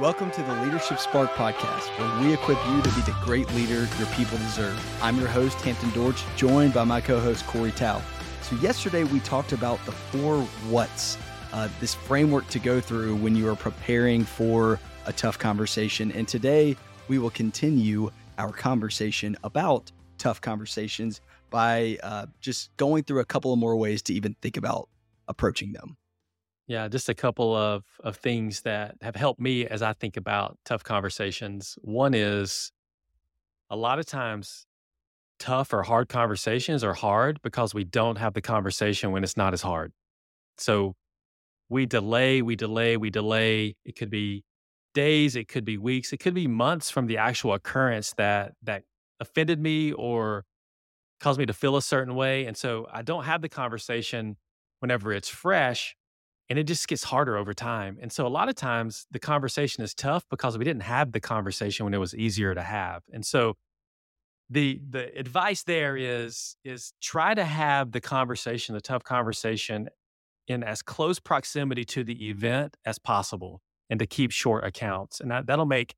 Welcome to the Leadership Spark podcast, where we equip you to be the great leader your people deserve. I'm your host, Hampton Dortch, joined by my co host, Corey Tao. So, yesterday we talked about the four what's, uh, this framework to go through when you are preparing for a tough conversation. And today we will continue our conversation about tough conversations by uh, just going through a couple of more ways to even think about approaching them. Yeah, just a couple of of things that have helped me as I think about tough conversations. One is a lot of times tough or hard conversations are hard because we don't have the conversation when it's not as hard. So we delay, we delay, we delay. It could be days, it could be weeks, it could be months from the actual occurrence that that offended me or caused me to feel a certain way. And so I don't have the conversation whenever it's fresh and it just gets harder over time. And so a lot of times the conversation is tough because we didn't have the conversation when it was easier to have. And so the the advice there is is try to have the conversation, the tough conversation in as close proximity to the event as possible and to keep short accounts. And that, that'll make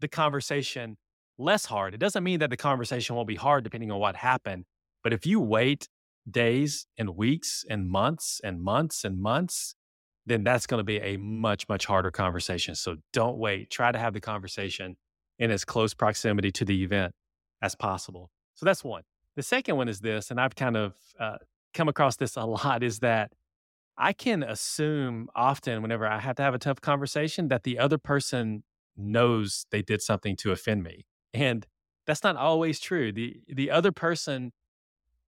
the conversation less hard. It doesn't mean that the conversation won't be hard depending on what happened. But if you wait days and weeks and months and months and months, then that's going to be a much, much harder conversation. So don't wait. Try to have the conversation in as close proximity to the event as possible. So that's one. The second one is this, and I've kind of uh, come across this a lot, is that I can assume often whenever I have to have a tough conversation that the other person knows they did something to offend me. And that's not always true. The the other person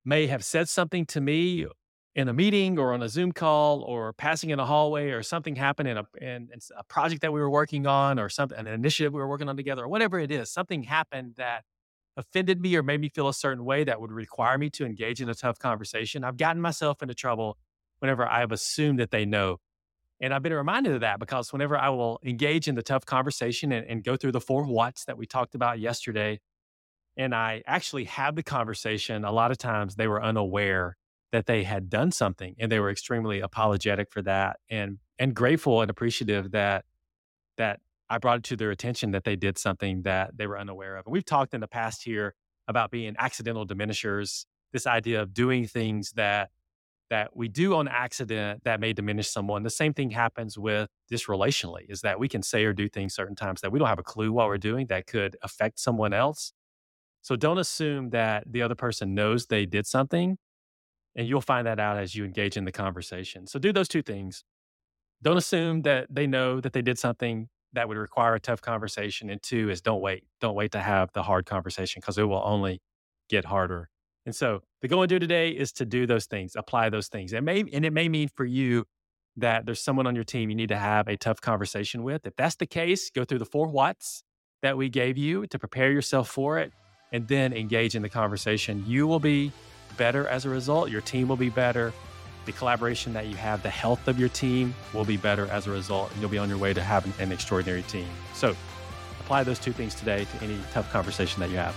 may have said something to me in a meeting or on a Zoom call or passing in a hallway or something happened in a in, in a project that we were working on or something an initiative we were working on together or whatever it is. Something happened that offended me or made me feel a certain way that would require me to engage in a tough conversation. I've gotten myself into trouble whenever I've assumed that they know. And I've been reminded of that because whenever I will engage in the tough conversation and, and go through the four whats that we talked about yesterday, and I actually had the conversation, a lot of times they were unaware that they had done something and they were extremely apologetic for that and and grateful and appreciative that that I brought it to their attention that they did something that they were unaware of. And we've talked in the past here about being accidental diminishers, this idea of doing things that that we do on accident that may diminish someone. The same thing happens with this relationally is that we can say or do things certain times that we don't have a clue what we're doing that could affect someone else. So don't assume that the other person knows they did something and you'll find that out as you engage in the conversation. So do those two things. Don't assume that they know that they did something that would require a tough conversation. And two is don't wait. Don't wait to have the hard conversation because it will only get harder and so the go and do today is to do those things, apply those things. It may and it may mean for you that there's someone on your team you need to have a tough conversation with. If that's the case, go through the four whats that we gave you to prepare yourself for it and then engage in the conversation. You will be better as a result. Your team will be better. The collaboration that you have, the health of your team will be better as a result, and you'll be on your way to having an extraordinary team. So apply those two things today to any tough conversation that you have.